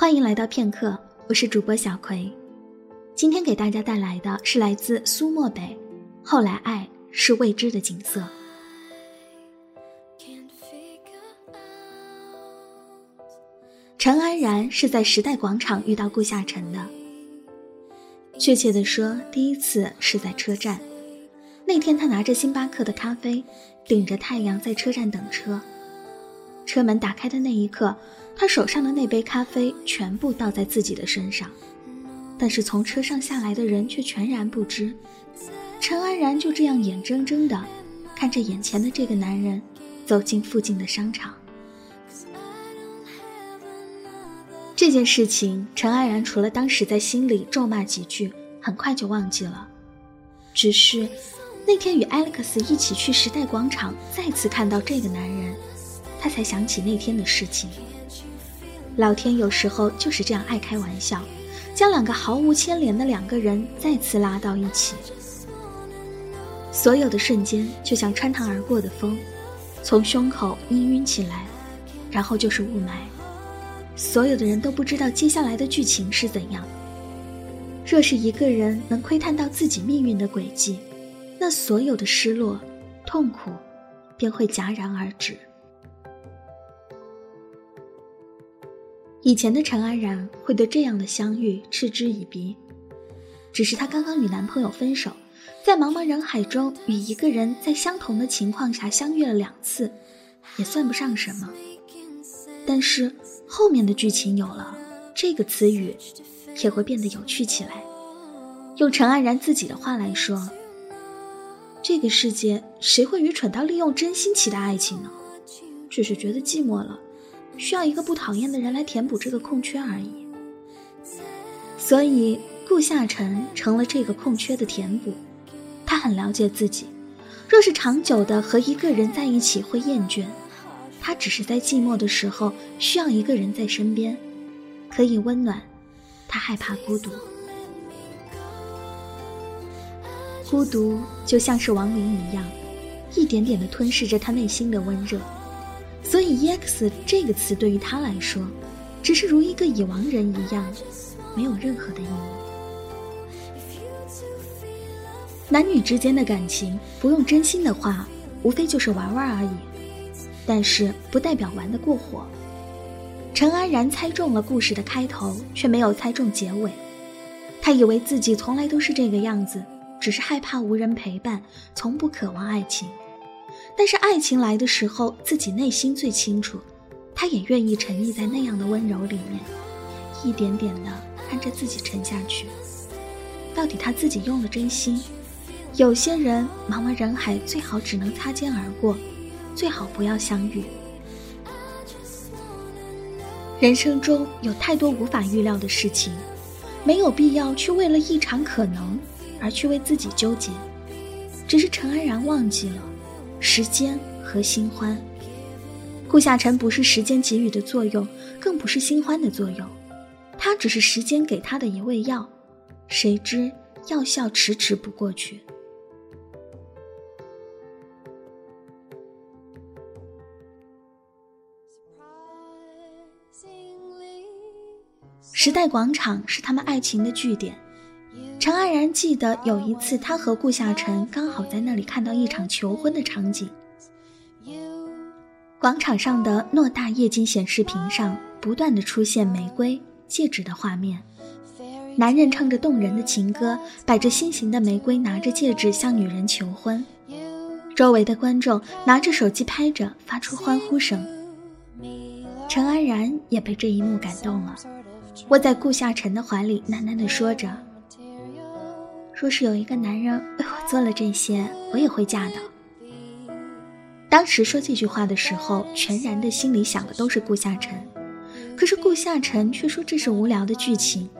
欢迎来到片刻，我是主播小葵。今天给大家带来的是来自苏漠北，《后来爱是未知的景色》。陈安然是在时代广场遇到顾夏晨的，确切的说，第一次是在车站。那天他拿着星巴克的咖啡，顶着太阳在车站等车。车门打开的那一刻。他手上的那杯咖啡全部倒在自己的身上，但是从车上下来的人却全然不知。陈安然就这样眼睁睁地看着眼前的这个男人走进附近的商场。这件事情，陈安然除了当时在心里咒骂几句，很快就忘记了。只是那天与 Alex 一起去时代广场，再次看到这个男人，他才想起那天的事情。老天有时候就是这样爱开玩笑，将两个毫无牵连的两个人再次拉到一起。所有的瞬间就像穿堂而过的风，从胸口氤氲起来，然后就是雾霾。所有的人都不知道接下来的剧情是怎样。若是一个人能窥探到自己命运的轨迹，那所有的失落、痛苦便会戛然而止。以前的陈安然会对这样的相遇嗤之以鼻，只是她刚刚与男朋友分手，在茫茫人海中与一个人在相同的情况下相遇了两次，也算不上什么。但是后面的剧情有了，这个词语也会变得有趣起来。用陈安然自己的话来说，这个世界谁会愚蠢到利用真心期待爱情呢？只是觉得寂寞了。需要一个不讨厌的人来填补这个空缺而已，所以顾夏晨成了这个空缺的填补。他很了解自己，若是长久的和一个人在一起会厌倦，他只是在寂寞的时候需要一个人在身边，可以温暖。他害怕孤独，孤独就像是亡灵一样，一点点的吞噬着他内心的温热。所以，ex 这个词对于他来说，只是如一个已亡人一样，没有任何的意义。男女之间的感情，不用真心的话，无非就是玩玩而已。但是，不代表玩得过火。陈安然猜中了故事的开头，却没有猜中结尾。他以为自己从来都是这个样子，只是害怕无人陪伴，从不渴望爱情。但是爱情来的时候，自己内心最清楚，他也愿意沉溺在那样的温柔里面，一点点的看着自己沉下去。到底他自己用了真心？有些人茫茫人海，最好只能擦肩而过，最好不要相遇。人生中有太多无法预料的事情，没有必要去为了一场可能而去为自己纠结。只是陈安然忘记了。时间和新欢，顾夏晨不是时间给予的作用，更不是新欢的作用，他只是时间给他的一味药，谁知药效迟迟不过去。时代广场是他们爱情的据点。陈安然记得有一次，他和顾夏晨刚好在那里看到一场求婚的场景。广场上的偌大液晶显示屏上不断的出现玫瑰、戒指的画面，男人唱着动人的情歌，摆着心形的玫瑰，拿着戒指向女人求婚。周围的观众拿着手机拍着，发出欢呼声。陈安然也被这一幕感动了，窝在顾夏晨的怀里，喃喃地说着。若是有一个男人为我做了这些，我也会嫁的。当时说这句话的时候，全然的心里想的都是顾夏晨，可是顾夏晨却说这是无聊的剧情，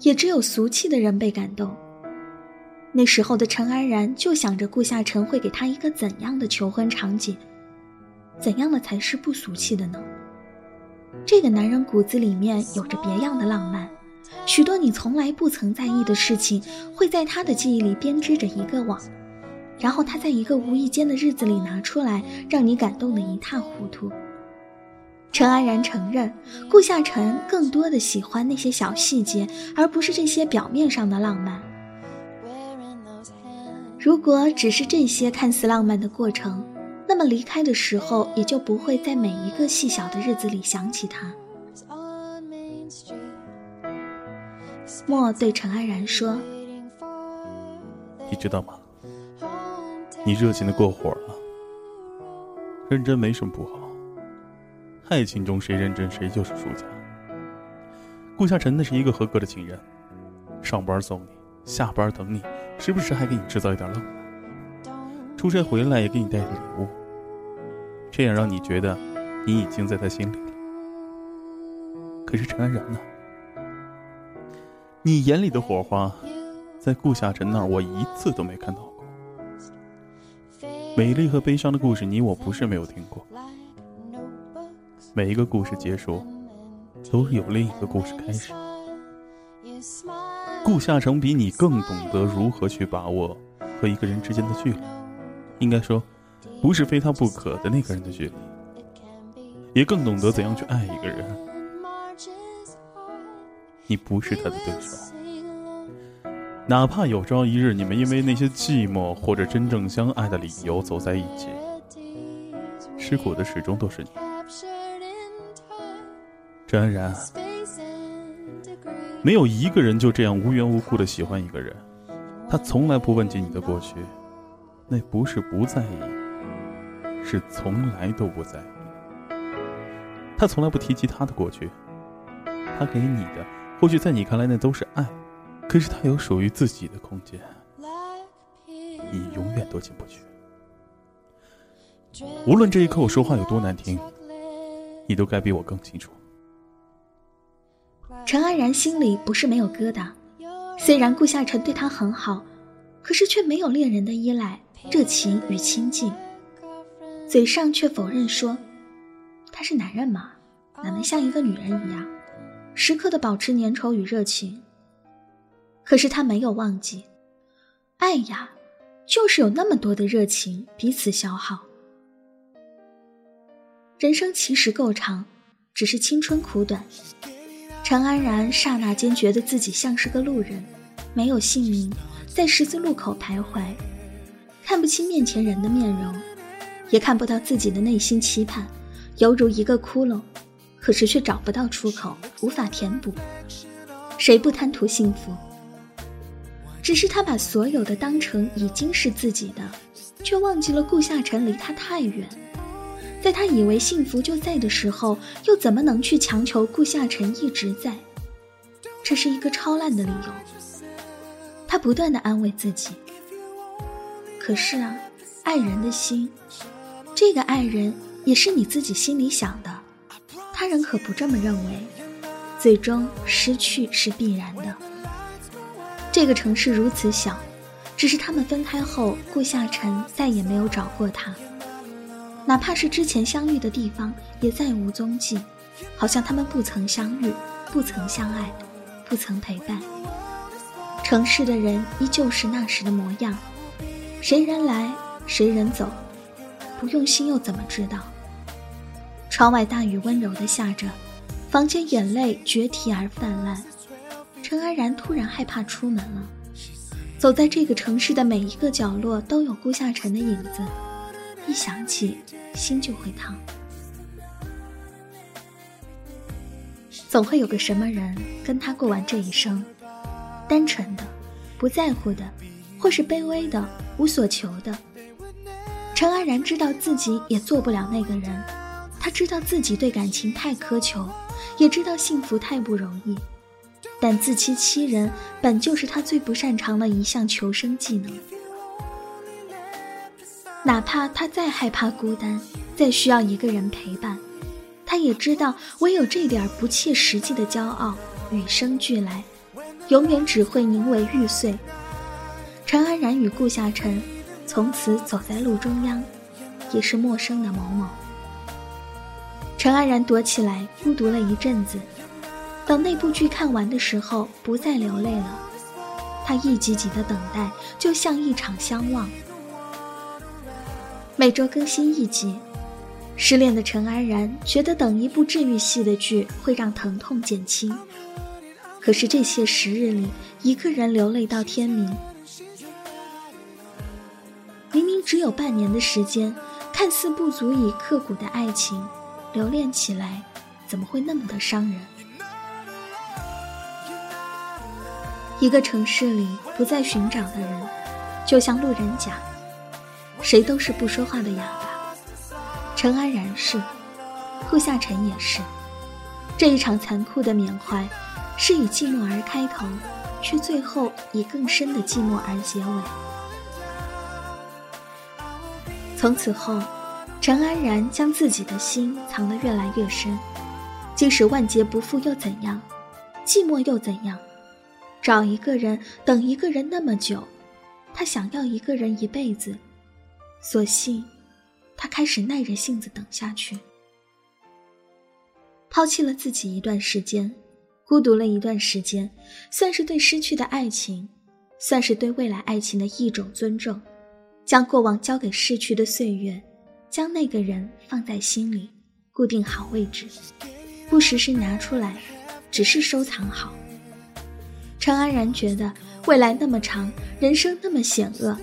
也只有俗气的人被感动。那时候的陈安然就想着顾夏晨会给他一个怎样的求婚场景，怎样的才是不俗气的呢？这个男人骨子里面有着别样的浪漫。许多你从来不曾在意的事情，会在他的记忆里编织着一个网，然后他在一个无意间的日子里拿出来，让你感动得一塌糊涂。陈安然承认，顾夏晨更多的喜欢那些小细节，而不是这些表面上的浪漫。如果只是这些看似浪漫的过程，那么离开的时候也就不会在每一个细小的日子里想起他。莫对陈安然说：“你知道吗？你热情的过火了。认真没什么不好。爱情中谁认真谁就是输家。顾夏晨那是一个合格的情人，上班送你，下班等你，时不时还给你制造一点浪漫。出差回来也给你带点礼物，这样让你觉得你已经在他心里了。可是陈安然呢？”你眼里的火花，在顾夏晨那儿我一次都没看到过。美丽和悲伤的故事，你我不是没有听过。每一个故事结束，都有另一个故事开始。顾夏成比你更懂得如何去把握和一个人之间的距离，应该说，不是非他不可的那个人的距离，也更懂得怎样去爱一个人。你不是他的对手，哪怕有朝一日你们因为那些寂寞或者真正相爱的理由走在一起，吃苦的始终都是你。张安然，没有一个人就这样无缘无故的喜欢一个人，他从来不问及你的过去，那不是不在意，是从来都不在意。他从来不提及他的过去，他给你的。或许在你看来那都是爱，可是他有属于自己的空间，你永远都进不去。无论这一刻我说话有多难听，你都该比我更清楚。陈安然心里不是没有疙瘩，虽然顾夏晨对他很好，可是却没有恋人的依赖、热情与亲近，嘴上却否认说他是男人嘛，哪能像一个女人一样。时刻的保持粘稠与热情。可是他没有忘记，爱呀，就是有那么多的热情彼此消耗。人生其实够长，只是青春苦短。陈安然刹那间觉得自己像是个路人，没有姓名，在十字路口徘徊，看不清面前人的面容，也看不到自己的内心期盼，犹如一个窟窿。可是却找不到出口，无法填补。谁不贪图幸福？只是他把所有的当成已经是自己的，却忘记了顾夏晨离他太远。在他以为幸福就在的时候，又怎么能去强求顾夏晨一直在？这是一个超烂的理由。他不断的安慰自己。可是啊，爱人的心，这个爱人也是你自己心里想的。他人可不这么认为，最终失去是必然的。这个城市如此小，只是他们分开后，顾夏晨再也没有找过他，哪怕是之前相遇的地方，也再无踪迹，好像他们不曾相遇，不曾相爱，不曾陪伴。城市的人依旧是那时的模样，谁人来，谁人走，不用心又怎么知道？窗外大雨温柔的下着，房间眼泪决堤而泛滥。陈安然突然害怕出门了。走在这个城市的每一个角落都有顾夏晨的影子，一想起心就会烫。总会有个什么人跟他过完这一生，单纯的、不在乎的，或是卑微的、无所求的。陈安然知道自己也做不了那个人。他知道自己对感情太苛求，也知道幸福太不容易，但自欺欺人本就是他最不擅长的一项求生技能。哪怕他再害怕孤单，再需要一个人陪伴，他也知道唯有这点不切实际的骄傲与生俱来，永远只会凝为玉碎。陈安然与顾夏晨从此走在路中央，也是陌生的某某。陈安然躲起来，孤独了一阵子。等那部剧看完的时候，不再流泪了。他一集集的等待，就像一场相望。每周更新一集，失恋的陈安然觉得等一部治愈系的剧会让疼痛减轻，可是这些时日里，一个人流泪到天明。明明只有半年的时间，看似不足以刻骨的爱情，留恋起来，怎么会那么的伤人？一个城市里不再寻找的人，就像路人甲，谁都是不说话的哑巴。陈安然是，顾夏晨也是。这一场残酷的缅怀，是以寂寞而开头，却最后以更深的寂寞而结尾。从此后，陈安然将自己的心藏得越来越深，即使万劫不复又怎样？寂寞又怎样？找一个人，等一个人那么久，他想要一个人一辈子，索性，他开始耐着性子等下去。抛弃了自己一段时间，孤独了一段时间，算是对失去的爱情，算是对未来爱情的一种尊重。将过往交给逝去的岁月，将那个人放在心里，固定好位置，不时时拿出来，只是收藏好。陈安然觉得未来那么长，人生那么险恶，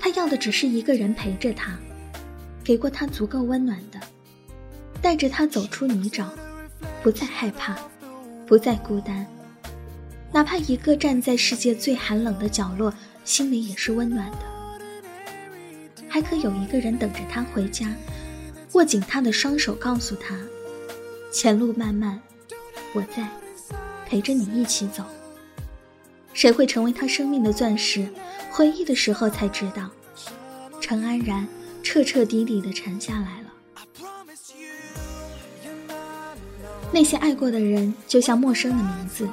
他要的只是一个人陪着他，给过他足够温暖的，带着他走出泥沼，不再害怕，不再孤单，哪怕一个站在世界最寒冷的角落，心里也是温暖的，还可有一个人等着他回家，握紧他的双手，告诉他，前路漫漫，我在，陪着你一起走。谁会成为他生命的钻石？回忆的时候才知道，陈安然彻彻底底的沉下来了。那些爱过的人，就像陌生的名字，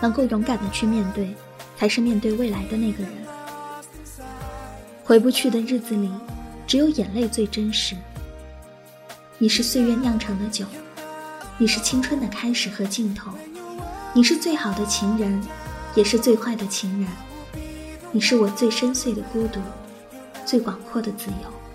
能够勇敢的去面对，才是面对未来的那个人。回不去的日子里，只有眼泪最真实。你是岁月酿成的酒，你是青春的开始和尽头，你是最好的情人。也是最坏的情人，你是我最深邃的孤独，最广阔的自由。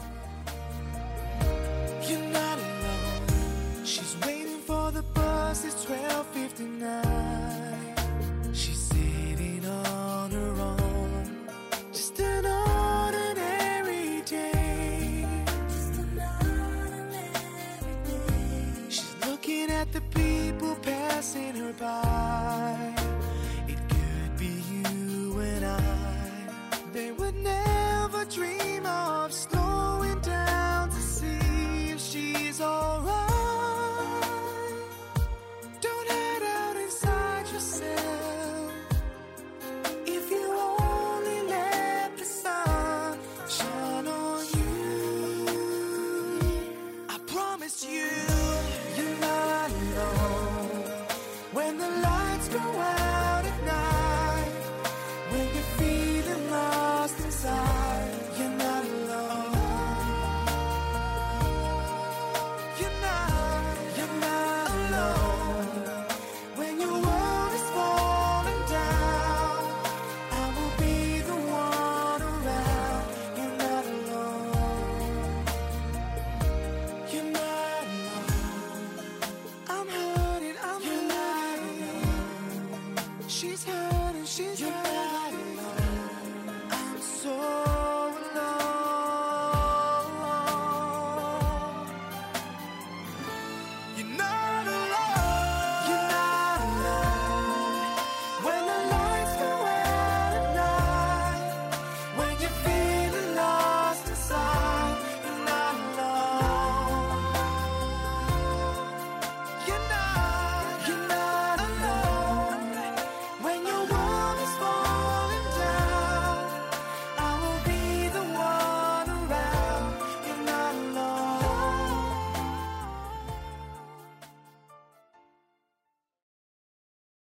the people passing her by. It could be you and I.